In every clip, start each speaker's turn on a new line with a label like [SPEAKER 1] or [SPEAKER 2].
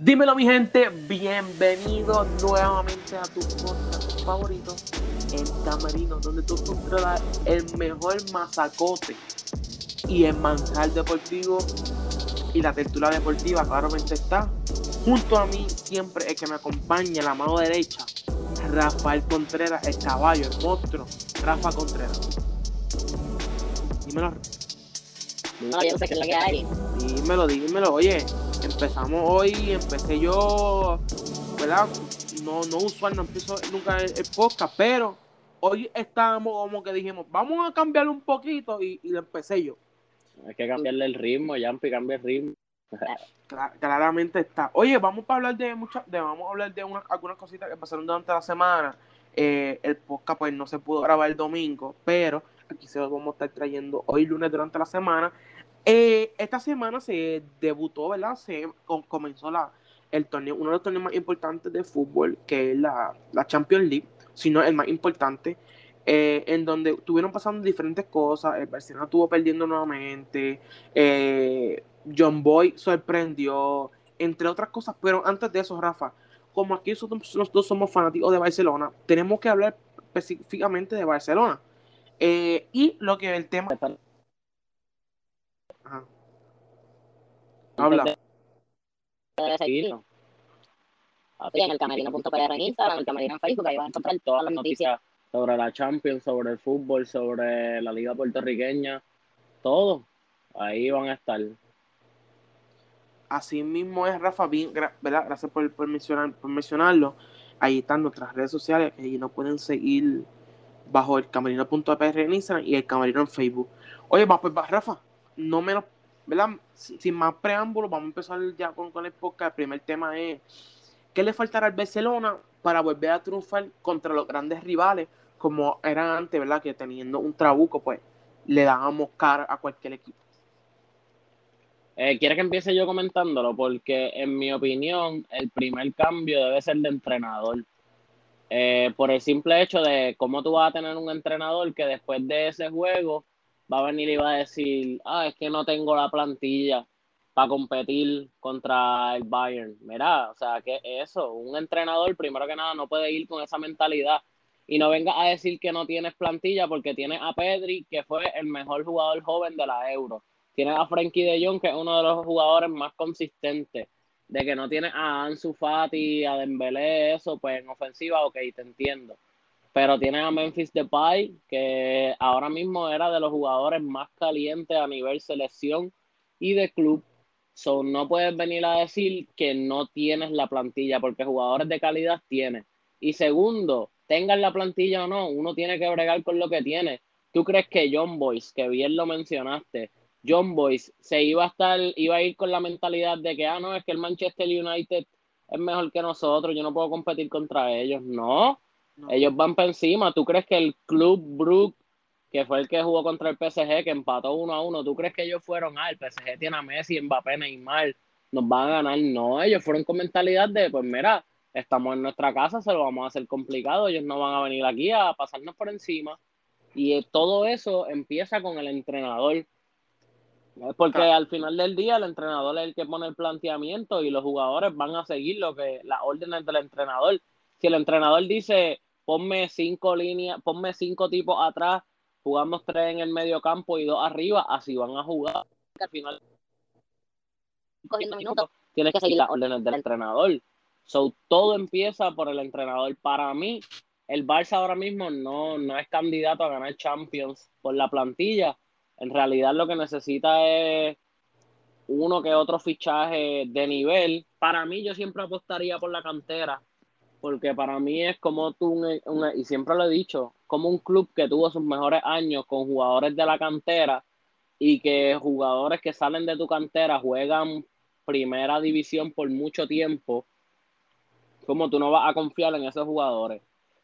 [SPEAKER 1] Dímelo mi gente, bienvenido nuevamente a tu podcast favorito, El Camerino, donde tú encontrarás el mejor masacote y el manjar deportivo y la tertulia deportiva claramente está. Junto a mí siempre el que me acompaña, la mano derecha, Rafael Contreras, el caballo, el monstruo, Rafa Contreras. Dímelo.
[SPEAKER 2] No, yo no sé qué es lo que hay.
[SPEAKER 1] Dímelo, dímelo, oye, empezamos hoy, empecé yo, ¿verdad? No, no usual, no empiezo nunca el, el podcast, pero hoy estábamos como que dijimos, vamos a cambiarlo un poquito y, y lo empecé yo.
[SPEAKER 3] Hay que cambiarle el ritmo, Yampi, cambia el ritmo.
[SPEAKER 1] Cla- claramente está. Oye, vamos a hablar de muchas, de, vamos a hablar de unas, algunas cositas que pasaron durante la semana. Eh, el podcast pues no se pudo grabar el domingo, pero aquí se lo vamos a estar trayendo hoy lunes durante la semana. Eh, esta semana se debutó, ¿verdad? Se com- comenzó la, el torneo, uno de los torneos más importantes de fútbol, que es la, la Champions League, si no el más importante, eh, en donde estuvieron pasando diferentes cosas. El Barcelona estuvo perdiendo nuevamente. eh, John Boy sorprendió, entre otras cosas. Pero antes de eso, Rafa, como aquí nosotros, nosotros somos fanáticos de Barcelona, tenemos que hablar específicamente de Barcelona. Y lo que el tema. Ajá. Habla.
[SPEAKER 2] Seguirlo. Papi, en el camerino.pr en Instagram, en el camerino en Facebook, ahí vas a encontrar todas las noticias.
[SPEAKER 3] Sobre la Champions, sobre el fútbol, sobre la liga puertorriqueña, todo. Ahí van a estar.
[SPEAKER 1] Así mismo es, Rafa, bien, ¿verdad? Gracias por, por mencionar, por mencionarlo. Ahí están nuestras redes sociales, que ahí nos pueden seguir bajo el camerino.pr en Instagram y el camerino en Facebook. Oye, va, pues va, Rafa, no menos, ¿verdad? Sin, más preámbulos, vamos a empezar ya con, con el podcast. El primer tema es, ¿qué le faltará al Barcelona para volver a triunfar contra los grandes rivales como eran antes, ¿verdad? Que teniendo un trabuco, pues le dábamos cara a cualquier equipo.
[SPEAKER 3] Eh, ¿Quieres que empiece yo comentándolo? Porque en mi opinión, el primer cambio debe ser de entrenador. Eh, por el simple hecho de cómo tú vas a tener un entrenador que después de ese juego va a venir y va a decir, ah, es que no tengo la plantilla para competir contra el Bayern. Mira, o sea, que eso, un entrenador primero que nada no puede ir con esa mentalidad y no venga a decir que no tienes plantilla porque tienes a Pedri, que fue el mejor jugador joven de la Euro. Tienes a Frankie de Jong, que es uno de los jugadores más consistentes. De que no tienes a Ansu Fati, a Dembélé, eso, pues en ofensiva, ok, te entiendo. Pero tienes a Memphis Depay, que ahora mismo era de los jugadores más calientes a nivel selección y de club. So, no puedes venir a decir que no tienes la plantilla, porque jugadores de calidad tienes. Y segundo, tengan la plantilla o no, uno tiene que bregar con lo que tiene. ¿Tú crees que John Boyce, que bien lo mencionaste, John Boyce se iba a estar, iba a ir con la mentalidad de que, ah, no, es que el Manchester United es mejor que nosotros, yo no puedo competir contra ellos. No,
[SPEAKER 1] No.
[SPEAKER 3] ellos van para encima. ¿Tú crees que el Club Brook, que fue el que jugó contra el PSG, que empató uno a uno, ¿tú crees que ellos fueron, ah, el PSG tiene a Messi, Mbappé, Neymar, nos van a ganar? No, ellos fueron con mentalidad de, pues mira, estamos en nuestra casa, se lo vamos a hacer complicado, ellos no van a venir aquí a pasarnos por encima. Y eh, todo eso empieza con el entrenador. Porque
[SPEAKER 1] Ah.
[SPEAKER 3] al final del día el entrenador es el que pone el planteamiento y los jugadores van a seguir lo que las órdenes del entrenador. Si el entrenador dice ponme cinco líneas, ponme cinco tipos atrás, jugamos tres en el medio campo y dos arriba, así van a jugar. Al final
[SPEAKER 2] Cogiendo minutos.
[SPEAKER 3] tienes que seguir las órdenes del entrenador. So, todo empieza por el entrenador. Para mí, el Barça ahora mismo no, no es candidato a ganar Champions por la plantilla. En realidad lo que necesita es uno que otro fichaje de nivel. Para mí yo siempre apostaría por la cantera, porque para mí es como tú, un- un- y siempre lo he dicho, como un club que tuvo sus mejores años con jugadores de la cantera y que jugadores que salen de tu cantera juegan primera división por mucho tiempo, como tú no vas a confiar en esos jugadores.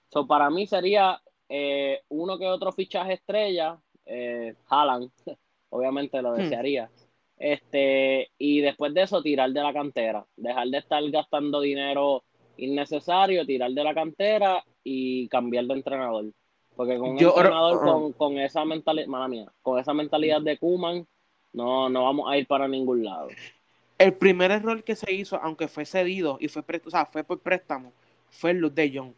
[SPEAKER 3] So, para mí sería eh, uno que otro fichaje estrella, eh, Haaland, obviamente lo
[SPEAKER 1] Hmm.
[SPEAKER 3] desearía. Este, y después de eso, tirar de la cantera, dejar de estar gastando dinero innecesario, tirar de la cantera y cambiar de entrenador. Porque con un
[SPEAKER 1] Yo-
[SPEAKER 3] entrenador
[SPEAKER 1] ah.
[SPEAKER 3] con, con esa mentalidad, mala mía, con esa mentalidad de Kuman, no, no vamos a ir para ningún lado.
[SPEAKER 1] el primer error que se hizo, aunque fue cedido y fue, o sea, fue por préstamo, fue el Luz de Jong.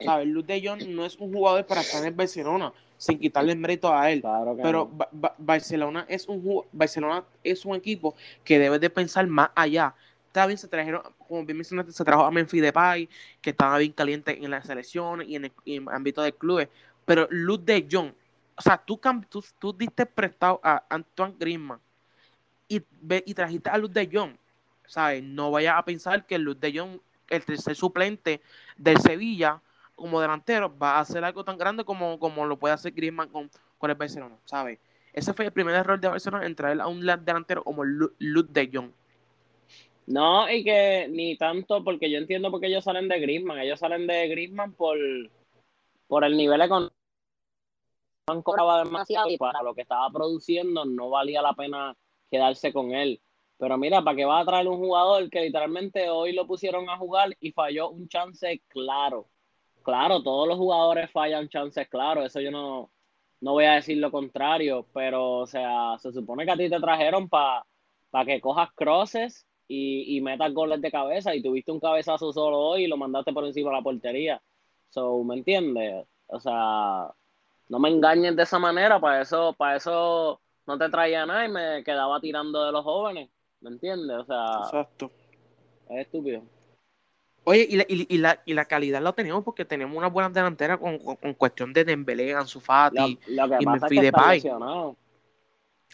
[SPEAKER 1] ¿Sabes? Luz de Jong no es un jugador para estar en Barcelona, sin quitarle el mérito a él. pero Barcelona es un Barcelona es un equipo que debe de pensar más allá. Está bien, se trajeron, como bien mencionaste, se trajo a Memphis Depay, que estaba bien caliente en las selecciones y en el, ámbito de clubes. Pero Luz de Jong, o sea, tú, tú, tú diste prestado a Antoine Griezmann y, y trajiste a Luz de Jong, ¿sabes? No vayas a pensar que Luz de Jong, el tercer suplente del Sevilla, como delantero, va a hacer algo tan grande como, como lo puede hacer Griezmann con, con el Barcelona, ¿sabes? Ese fue el primer error de Barcelona en traer a un delantero como Luz de Jong.
[SPEAKER 3] No, y que ni tanto, porque yo entiendo por qué ellos salen de Griezmann. Ellos salen de Griezmann por, por el nivel económico. cobraba demasiado y para lo que estaba produciendo no valía la pena quedarse con él. Pero mira, ¿para qué va a traer un jugador que literalmente hoy lo pusieron a jugar y falló un chance claro? Claro, todos los jugadores fallan chances claro, eso yo no, no voy a decir lo contrario, pero o sea, se supone que a ti te trajeron para que cojas crosses y, y metas goles de cabeza y tuviste un cabezazo solo hoy y lo mandaste por encima de la portería. So, ¿me entiendes? O sea, no me engañes de esa manera, para eso, para eso no te traía nada y me quedaba tirando de los jóvenes, ¿me entiendes? O sea,
[SPEAKER 1] Exacto.
[SPEAKER 3] es estúpido.
[SPEAKER 1] Oye, y la, y, la, y la calidad la tenemos porque tenemos una buena delantera con, con, cuestión de Dembélé, Ansu Fati y Memphis Depay.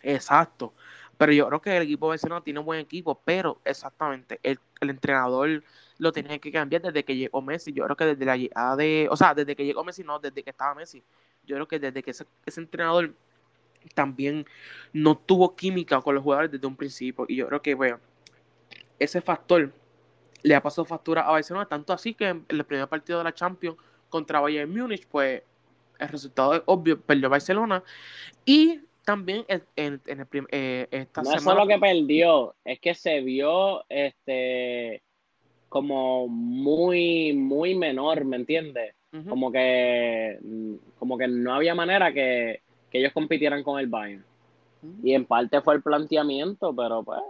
[SPEAKER 1] Exacto. Pero yo creo que el equipo Barcelona tiene un buen equipo, pero exactamente, el, entrenador lo tenía que cambiar desde que llegó Messi. Yo creo que desde la llegada de, o sea, desde que llegó Messi, no, desde que estaba Messi. Yo creo que desde que ese, entrenador también no tuvo química con los jugadores desde un principio. Y yo creo que, bueno, ese factor le ha pasado factura a Barcelona, tanto así que en el primer partido de la Champions contra Bayern Múnich, pues el resultado es obvio, perdió Barcelona. Y también en, en, el eh, esta
[SPEAKER 3] no es solo que perdió, es que se vio este como muy, muy menor, ¿me entiendes? Como que como que no había manera que, ellos compitieran con el Bayern. Y en parte fue el planteamiento, pero pues.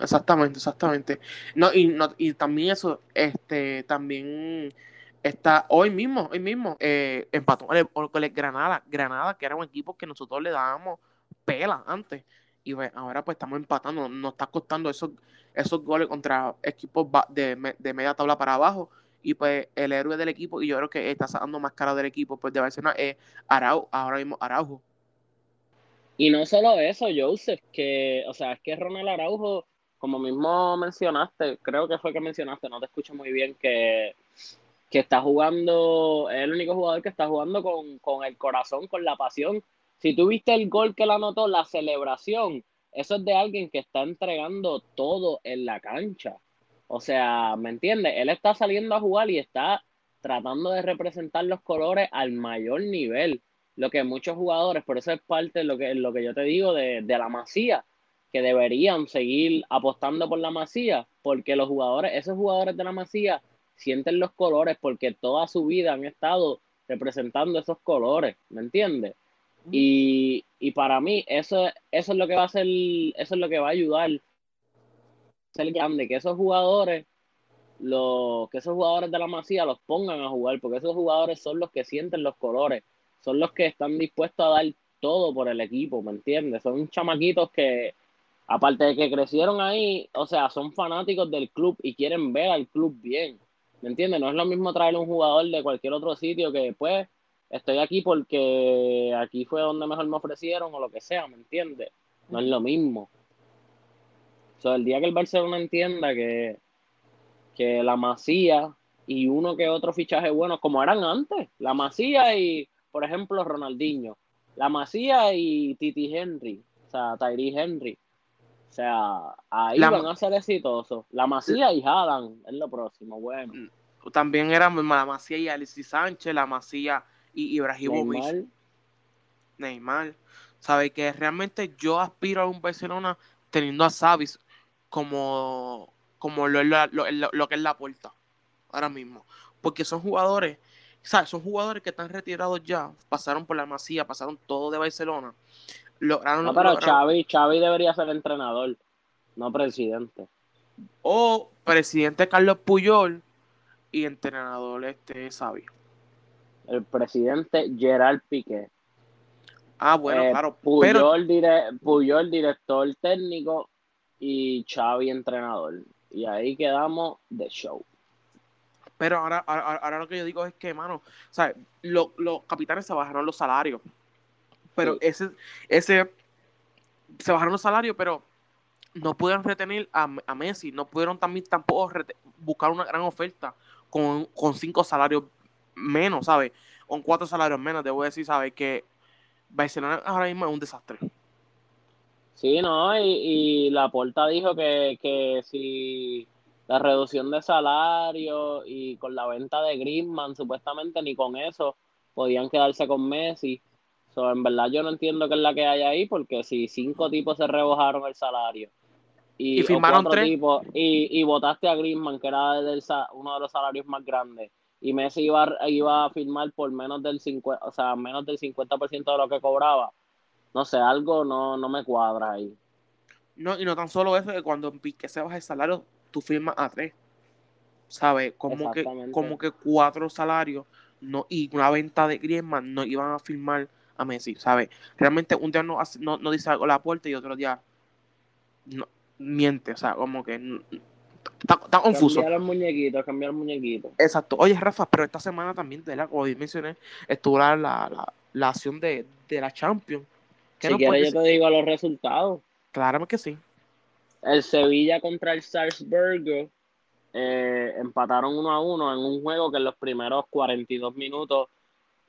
[SPEAKER 1] Exactamente, exactamente. No, y no, y también eso, este, también está hoy mismo, hoy mismo, eh, empató con el, Granada, Granada, que era un equipo que nosotros le dábamos pela antes. Y ahora pues estamos empatando, nos está costando esos, esos goles contra equipos de, media tabla para abajo. Y pues el héroe del equipo, y yo creo que está sacando más cara del equipo, pues de Barcelona es Araujo, ahora mismo Araujo.
[SPEAKER 3] Y no solo eso, Joseph, que, o sea, es que Ronald Araujo, como mismo mencionaste, creo que fue que mencionaste, no te escucho muy bien, que que está jugando, es el único jugador que está jugando con, el corazón, con la pasión. Si tú viste el gol que la anotó, la celebración, eso es de alguien que está entregando todo en la cancha. O sea, ¿me entiendes? Él está saliendo a jugar y está tratando de representar los colores al mayor nivel. Lo que muchos jugadores, por eso es parte de lo que, lo que yo te digo de, de la masía, que deberían seguir apostando por la masía, porque los jugadores, esos jugadores de la masía, sienten los colores porque toda su vida han estado representando esos colores, ¿me entiendes? Y, para mí eso, eso es lo que va a hacer, eso es lo que va a ayudar a ser grande, que esos jugadores, los, que esos jugadores de la Masía los pongan a jugar, porque esos jugadores son los que sienten los colores, son los que están dispuestos a dar todo por el equipo, ¿me entiendes? Son chamaquitos que, aparte de que crecieron ahí, o sea, son fanáticos del club y quieren ver al club bien. ¿Me entiendes? No es lo mismo traer un jugador de cualquier otro sitio que pues estoy aquí porque aquí fue donde mejor me ofrecieron o lo que sea, ¿me entiendes? No es lo mismo. O sea, el día que el Barcelona entienda que, que la Masía y uno que otro fichaje bueno, como eran antes, la Masía y, por ejemplo, Ronaldinho, la Masía y Titi Henry, o sea, Tyree Henry, o sea, ahí van a ser exitosos. La Masía y Hadan es lo próximo, bueno. Mm,
[SPEAKER 1] también eran la Masía y Alexis Sánchez, la Masía y Ibrahimovic. Neymar. Neymar. ¿Sabe que realmente yo aspiro a un Barcelona teniendo a Savis como, como lo, lo, que es la puerta ahora mismo? Porque son jugadores, ¿sabes? Son jugadores que están retirados ya, pasaron por la Masía, pasaron todo de Barcelona lograron
[SPEAKER 3] No, pero
[SPEAKER 1] lograron.
[SPEAKER 3] Xavi, Xavi debería ser entrenador, no presidente.
[SPEAKER 1] O presidente Carlos Puyol y entrenador este Xavi.
[SPEAKER 3] El presidente Gerard Piqué.
[SPEAKER 1] Ah, bueno,
[SPEAKER 3] Eh,
[SPEAKER 1] claro. Pero,
[SPEAKER 3] Puyol, dire- Puyol, director técnico y Xavi entrenador. Y ahí quedamos de show.
[SPEAKER 1] pero ahora, ahora, ahora lo que yo digo es que, mano, ¿sabes? Lo- los capitanes se bajaron los salarios. Pero
[SPEAKER 3] Sí.
[SPEAKER 1] ese, ese, se bajaron los salarios, pero no pudieron retener a, a Messi, no pudieron también tampoco buscar una gran oferta con, con cinco salarios menos, ¿sabes? Con cuatro salarios menos, debo decir, ¿sabes? Que Barcelona ahora mismo es un desastre.
[SPEAKER 3] Sí, ¿no? Y, y la porta dijo que, que si la reducción de salario y con la venta de Griezmann, supuestamente ni con eso podían quedarse con Messi. So, en verdad yo no entiendo qué es la que hay ahí, porque si cinco tipos se rebajaron el salario y,
[SPEAKER 1] Y firmaron tres.
[SPEAKER 3] tipos, y, y votaste a Griezmann, que era del uno de los salarios más grandes, y Messi iba, a- iba a firmar por menos del 50, o sea, menos del 50% de lo que cobraba. No sé, algo no, no me cuadra ahí.
[SPEAKER 1] No, y no tan solo eso, que cuando en Piqué se baja el salario, tú firmas a tres. ¿Sabes? Como que, como que cuatro salarios no, y una venta de Griezmann no iban a firmar a Messi, ¿sabes? Realmente un día no, no, no dice algo a la puerta y otro día no, miente, o sea, como que está, está confuso.
[SPEAKER 3] Cambiar el muñequito, cambiar el muñequito.
[SPEAKER 1] Exacto. Oye, Rafa, pero esta semana también, de la, como mencioné, estuvo la, la, la, la acción de, de la Champions. ¿Qué
[SPEAKER 3] Si
[SPEAKER 1] nos
[SPEAKER 3] quieres yo te digo los resultados.
[SPEAKER 1] Claro que sí.
[SPEAKER 3] El Sevilla contra el Salzburgo eh, empataron uno a uno en un juego que en los primeros 42 minutos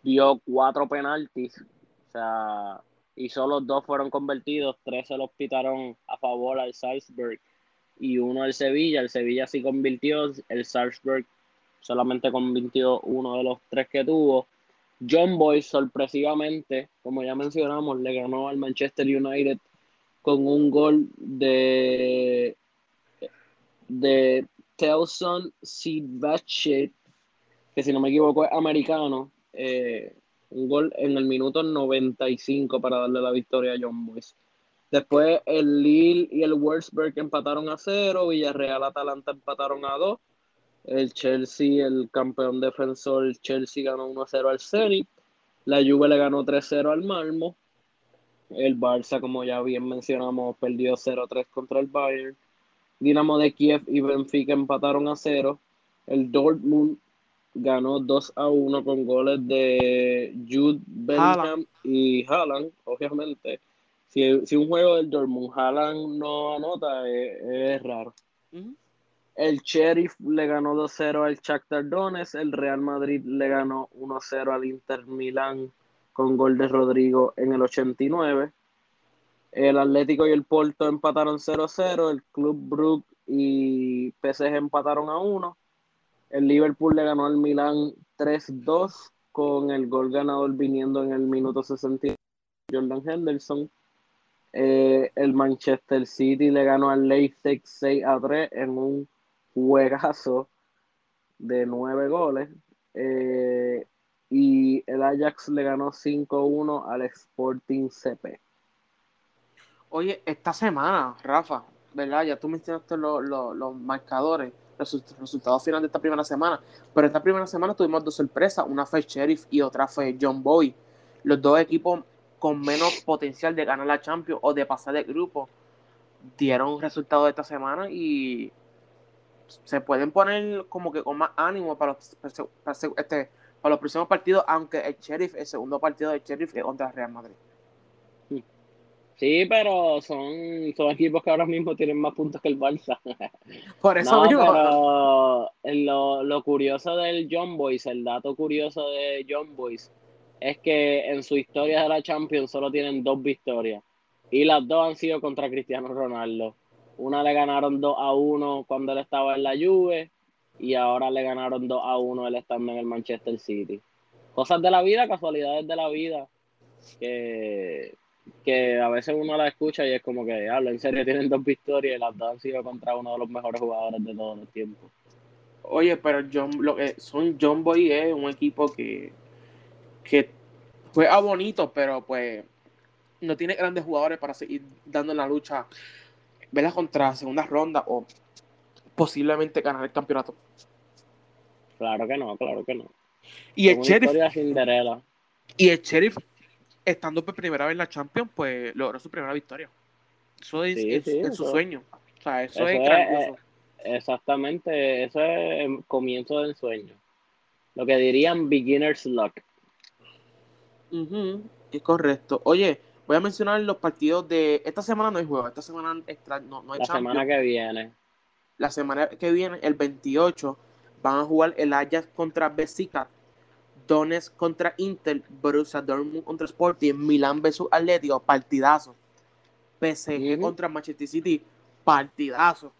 [SPEAKER 3] dio cuatro penaltis. O sea, y solo dos fueron convertidos, tres se los pitaron a favor al Salzburg y uno al Sevilla. El Sevilla sí convirtió, el Salzburg solamente convirtió uno de los tres que tuvo. John Boy sorpresivamente, como ya mencionamos, le ganó al Manchester United con un gol de de Telson Sidbachet, que si no me equivoco es americano, eh, un gol en el minuto 95 para darle la victoria a John Boyce. Después el Lille y el Wolfsburg empataron a cero, Villarreal Atalanta empataron a dos, el Chelsea, el campeón defensor, el Chelsea ganó 1-0 al Zenit, la Juve le ganó 3-0 al Malmo, el Barça, como ya bien mencionamos, perdió 0-3 contra el Bayern. Dinamo de Kiev y Benfica empataron a 0. El Dortmund ganó 2 a 1 con goles de Jude Bellingham
[SPEAKER 1] Haaland.
[SPEAKER 3] y Haaland, obviamente. Si, si un juego del Dortmund Haaland no anota, es, es raro.
[SPEAKER 1] Ujú.
[SPEAKER 3] El Sheriff le ganó 2-0 al Shakhtar Donetsk. El Real Madrid le ganó 1-0 al Inter Milán con gol de Rodrigo en el 89. El Atlético y el Porto empataron 0-0. El Club Brugge y PSG empataron a 1. El Liverpool le ganó al Milán 3-2 con el gol ganador viniendo en el minuto 60 Jordan Henderson. Eh, el Manchester City le ganó al Leipzig 6 a 3 en un juegazo de 9 goles. Eh, y el Ajax le ganó 5-1 al Sporting CP.
[SPEAKER 1] Oye, esta semana, Rafa, ¿verdad? Ya tú mencionaste lo- lo- los marcadores, los resu- resultados finales de esta primera semana. Pero esta primera semana tuvimos dos sorpresas. Una fue Sheriff y otra fue John Boy. Los dos equipos con menos potencial de ganar la Champions o de pasar de grupo dieron resultados esta semana y se pueden poner como que con más ánimo para los, para este, para los próximos partidos, aunque el Sheriff, el segundo partido del Sheriff es contra Real Madrid.
[SPEAKER 3] Sí, pero son, son equipos que ahora mismo tienen más puntos que el Barça.
[SPEAKER 1] Por eso
[SPEAKER 3] No,
[SPEAKER 1] mismo.
[SPEAKER 3] pero lo, lo curioso del John Boys, el dato curioso de John Boys, es que en su historia de la Champions solo tienen dos victorias. Y las dos han sido contra Cristiano Ronaldo. Una le ganaron 2 a 1 cuando él estaba en la Juve y ahora le ganaron 2 a 1 él estando en el Manchester City. Cosas de la vida, casualidades de la vida, que, que a veces uno la escucha y es como que, hablo en serio, tienen dos victorias y las dos han sido contra uno de los mejores jugadores de todos los tiempos.
[SPEAKER 1] Oye, pero John, lo que son John Boy es un equipo que, que juega bonito, pero pues no tiene grandes jugadores para seguir dando en la lucha, ¿verdad? Contra segunda ronda o posiblemente ganar el campeonato.
[SPEAKER 3] Claro que no, claro que no.
[SPEAKER 1] Y el Sheriff,
[SPEAKER 3] Cinderella.
[SPEAKER 1] y el Sheriff, estando por primera vez en la Champions, pues logró su primera victoria. Eso es,
[SPEAKER 3] Sí,
[SPEAKER 1] es-
[SPEAKER 3] sí,
[SPEAKER 1] es su sueño. O sea, eso,
[SPEAKER 3] eso
[SPEAKER 1] es
[SPEAKER 3] es,
[SPEAKER 1] grandioso.
[SPEAKER 3] Exactamente, eso es el comienzo del sueño. Lo que dirían beginner's luck.
[SPEAKER 1] Ujú, es correcto. Oye, voy a mencionar los partidos de. Esta semana no hay juego, esta semana extra- no, no hay
[SPEAKER 3] La
[SPEAKER 1] Champions.
[SPEAKER 3] semana que viene.
[SPEAKER 1] La semana que viene, el 28, van a jugar el Ajax contra Besiktas, Donetsk contra Inter, Borussia Dortmund contra Sporting, Milán versus Atlético, partidazo. PSG contra Manchester City, partidazo.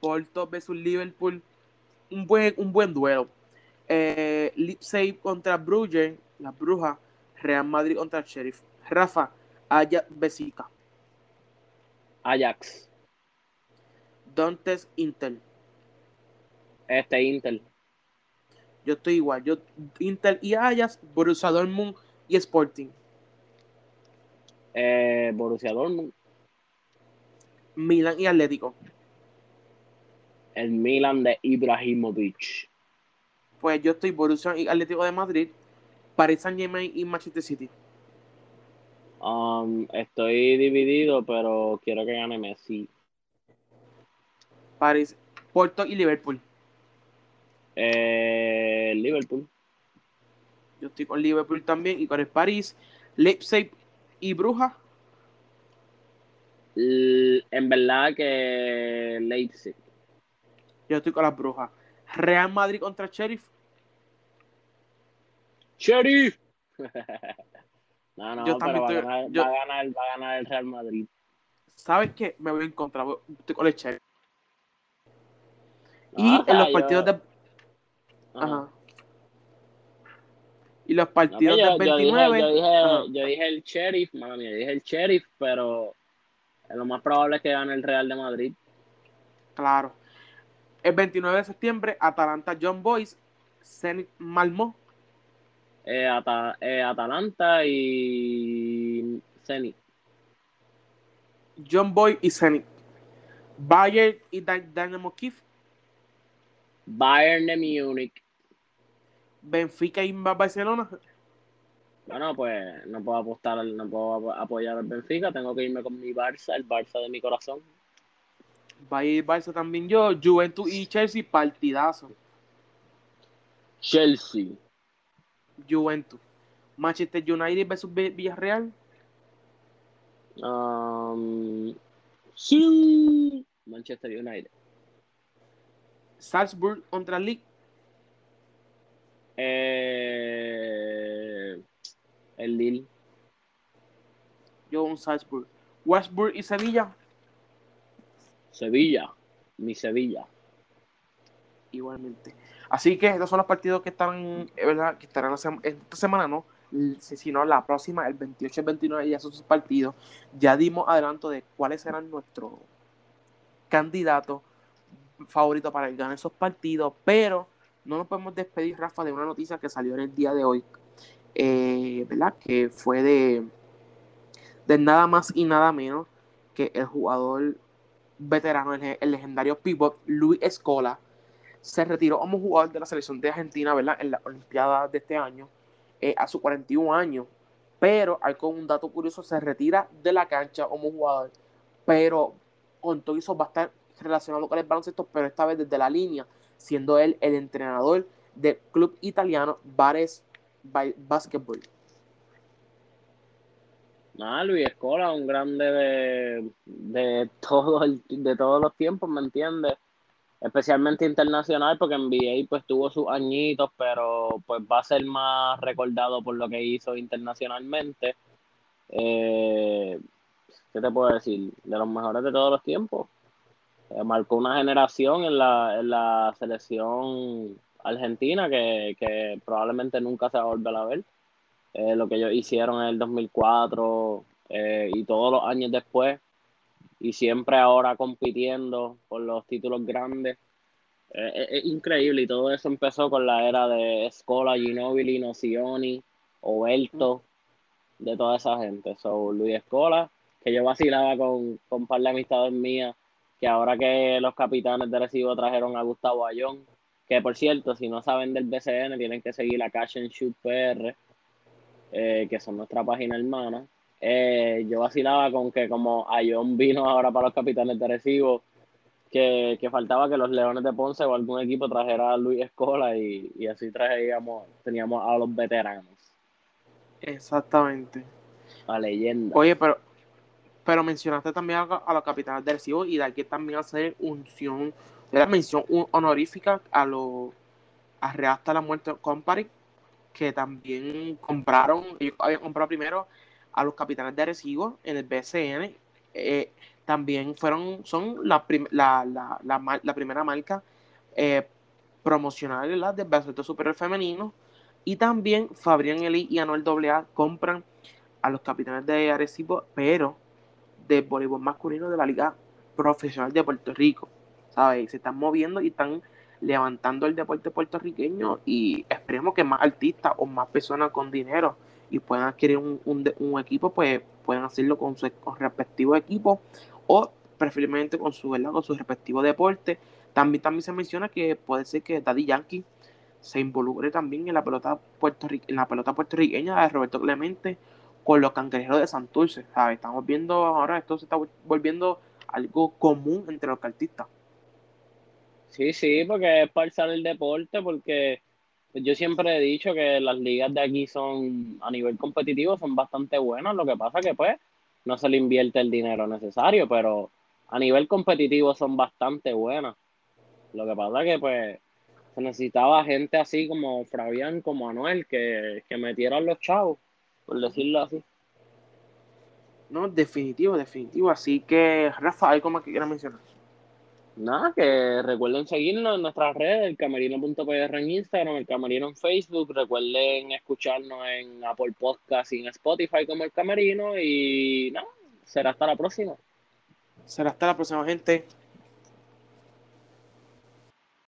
[SPEAKER 1] Porto versus Liverpool, un buen, un buen duelo. Eh, Leipzig contra Bruges, las brujas, Real Madrid contra Sheriff. Rafa, Ajax Besiktas,
[SPEAKER 3] Ajax.
[SPEAKER 1] Donetsk Inter.
[SPEAKER 3] Este Inter.
[SPEAKER 1] Yo estoy igual. Yo, Inter y Ajax, Borussia Dortmund y Sporting.
[SPEAKER 3] Eh, Borussia Dortmund.
[SPEAKER 1] Milan y Atlético.
[SPEAKER 3] El Milan de Ibrahimovic.
[SPEAKER 1] Pues yo estoy Borussia y Atlético de Madrid, Paris Saint Germain y Manchester City.
[SPEAKER 3] Um, estoy dividido, pero quiero que gane Messi.
[SPEAKER 1] París, Porto y Liverpool.
[SPEAKER 3] Eh, Liverpool.
[SPEAKER 1] Yo estoy con Liverpool también y con el París, Leipzig y Brujas.
[SPEAKER 3] En verdad que Leipzig.
[SPEAKER 1] Yo estoy con las Brujas. Real Madrid contra Sheriff.
[SPEAKER 3] Sheriff. no, no,
[SPEAKER 1] Yo
[SPEAKER 3] pero va, a
[SPEAKER 1] estoy-
[SPEAKER 3] ganar,
[SPEAKER 1] yo-
[SPEAKER 3] va, a ganar, va a ganar el Real Madrid.
[SPEAKER 1] ¿Sabes qué? Me voy en contra. voy- Estoy con el Sheriff.
[SPEAKER 3] No,
[SPEAKER 1] y en los
[SPEAKER 3] yo-
[SPEAKER 1] partidos de.
[SPEAKER 3] Ajá.
[SPEAKER 1] Y los
[SPEAKER 3] No,
[SPEAKER 1] partidos
[SPEAKER 3] yo,
[SPEAKER 1] del
[SPEAKER 3] yo
[SPEAKER 1] 29.
[SPEAKER 3] dije, yo, dije, yo dije el Sheriff, mala mía, dije el Sheriff, pero lo más probable es que gane el Real de Madrid.
[SPEAKER 1] Claro. El 29 de septiembre, Atalanta John Boys, Zenit Malmö,
[SPEAKER 3] Eh, Ata- eh, Atalanta y Zenit.
[SPEAKER 1] John Boy y Zenit. Bayern y Dy- Dynamo Kiev,
[SPEAKER 3] Bayern de Múnich.
[SPEAKER 1] Benfica y Barcelona,
[SPEAKER 3] Bueno, pues no puedo apostar, no puedo ap- apoyar al Benfica, tengo que irme con mi Barça, el Barça de mi corazón.
[SPEAKER 1] Bayern y Barça también yo, Juventus y Chelsea, partidazo.
[SPEAKER 3] Chelsea.
[SPEAKER 1] Juventus. Manchester United versus Vi- Villarreal,
[SPEAKER 3] Um, sí. Manchester United.
[SPEAKER 1] Salzburg contra League,
[SPEAKER 3] Eh, el Lille.
[SPEAKER 1] yo un Salzburg. Westburg y Sevilla,
[SPEAKER 3] Sevilla. Mi Sevilla.
[SPEAKER 1] igualmente. Así que estos son los partidos que están, eh, ¿verdad? Que estarán esta semana, ¿no? Si no, la próxima, el 28 y el 29, ya son sus partidos. Ya dimos adelanto de cuáles serán nuestros candidatos favoritos para ganar esos partidos, pero no nos podemos despedir, Rafa, de una noticia que salió en el día de hoy, eh, ¿verdad? Que fue de, de nada más y nada menos que el jugador veterano, el, el legendario pivot Luis Escola, se retiró como jugador de la selección de Argentina, ¿verdad? En la Olimpiada de este año, eh, a sus 41 años. Pero hay con un dato curioso, se retira de la cancha como jugador, pero con todo eso va a estar relacionado con el baloncesto, pero esta vez desde la línea, siendo él el entrenador del club italiano Bares Ba- Basketball.
[SPEAKER 3] Nada, Luis Escola, un grande de, de, todo el- de todos los tiempos, ¿me entiendes? Especialmente internacional, porque en NBA pues tuvo sus añitos, pero pues va a ser más recordado por lo que hizo internacionalmente. Eh, ¿qué te puedo decir? De los mejores de todos los tiempos. Eh, marcó una generación en la, en la selección argentina que, que probablemente nunca se va a volver a ver. Eh, lo que ellos hicieron en el 2004 eh, y todos los años después, y siempre ahora compitiendo por los títulos grandes. Es, increíble, y todo eso empezó con la era de Scola, Ginobili, Nocioni, Oberto. de toda esa gente. So, Luis Escola, que yo vacilaba con, con un par de amistades mías, que ahora que los capitanes de recibo trajeron a Gustavo Ayón, que por cierto, si no saben del BCN, tienen que seguir la Cash and Shoot PR, eh, que son nuestra página hermana. Eh, yo vacilaba con que como Ayón vino ahora para los capitanes de recibo, que, faltaba que los Leones de Ponce o algún equipo trajera a Luis Escola y, y así traíamos, teníamos a los veteranos.
[SPEAKER 1] Exactamente.
[SPEAKER 3] La leyenda.
[SPEAKER 1] Oye, pero, pero mencionaste también a, los capitanes de recibo y de aquí también hacer unción, la mención honorífica a los a Real hasta la muerte Company, que también compraron, ellos habían comprado primero a los capitanes de recibo en el BCN. Eh, también fueron, son la, la, la, la, primera marca eh, promocional del baloncesto superior femenino. Y también Fabián Eli y Anuel AA compran a los capitanes de Arecibo, pero de voleibol masculino de la Liga Profesional de Puerto Rico. ¿Sabes? Se están moviendo y están levantando el deporte puertorriqueño y esperemos que más artistas o más personas con dinero y puedan adquirir un, un, equipo, pues pueden hacerlo con su respectivo equipo o preferiblemente con su, con su respectivo deporte. También, también se menciona que puede ser que Daddy Yankee se involucre también en la pelota en la pelota puertorriqueña de Roberto Clemente con los cangrejeros de Santurce. ¿sabes? Estamos viendo ahora, esto se está volviendo algo común entre los artistas.
[SPEAKER 3] Sí, sí, porque es para el deporte, porque yo siempre he dicho que las ligas de aquí son, a nivel competitivo, son bastante buenas. Lo que pasa que pues no se le invierte el dinero necesario, pero a nivel competitivo son bastante buenas. Lo que pasa que pues se necesitaba gente así como Fabián, como Anuel, que, que metieran los chavos, por decirlo así.
[SPEAKER 1] No, definitivo, definitivo. Así que, Rafa, ¿hay como que quieras mencionar?
[SPEAKER 3] Nada, que recuerden seguirnos en nuestras redes, el camerino.pr en Instagram, el camerino en Facebook. Recuerden escucharnos en Apple Podcast y en Spotify como el camerino. Y nada, será hasta la próxima.
[SPEAKER 1] Será hasta la próxima, gente.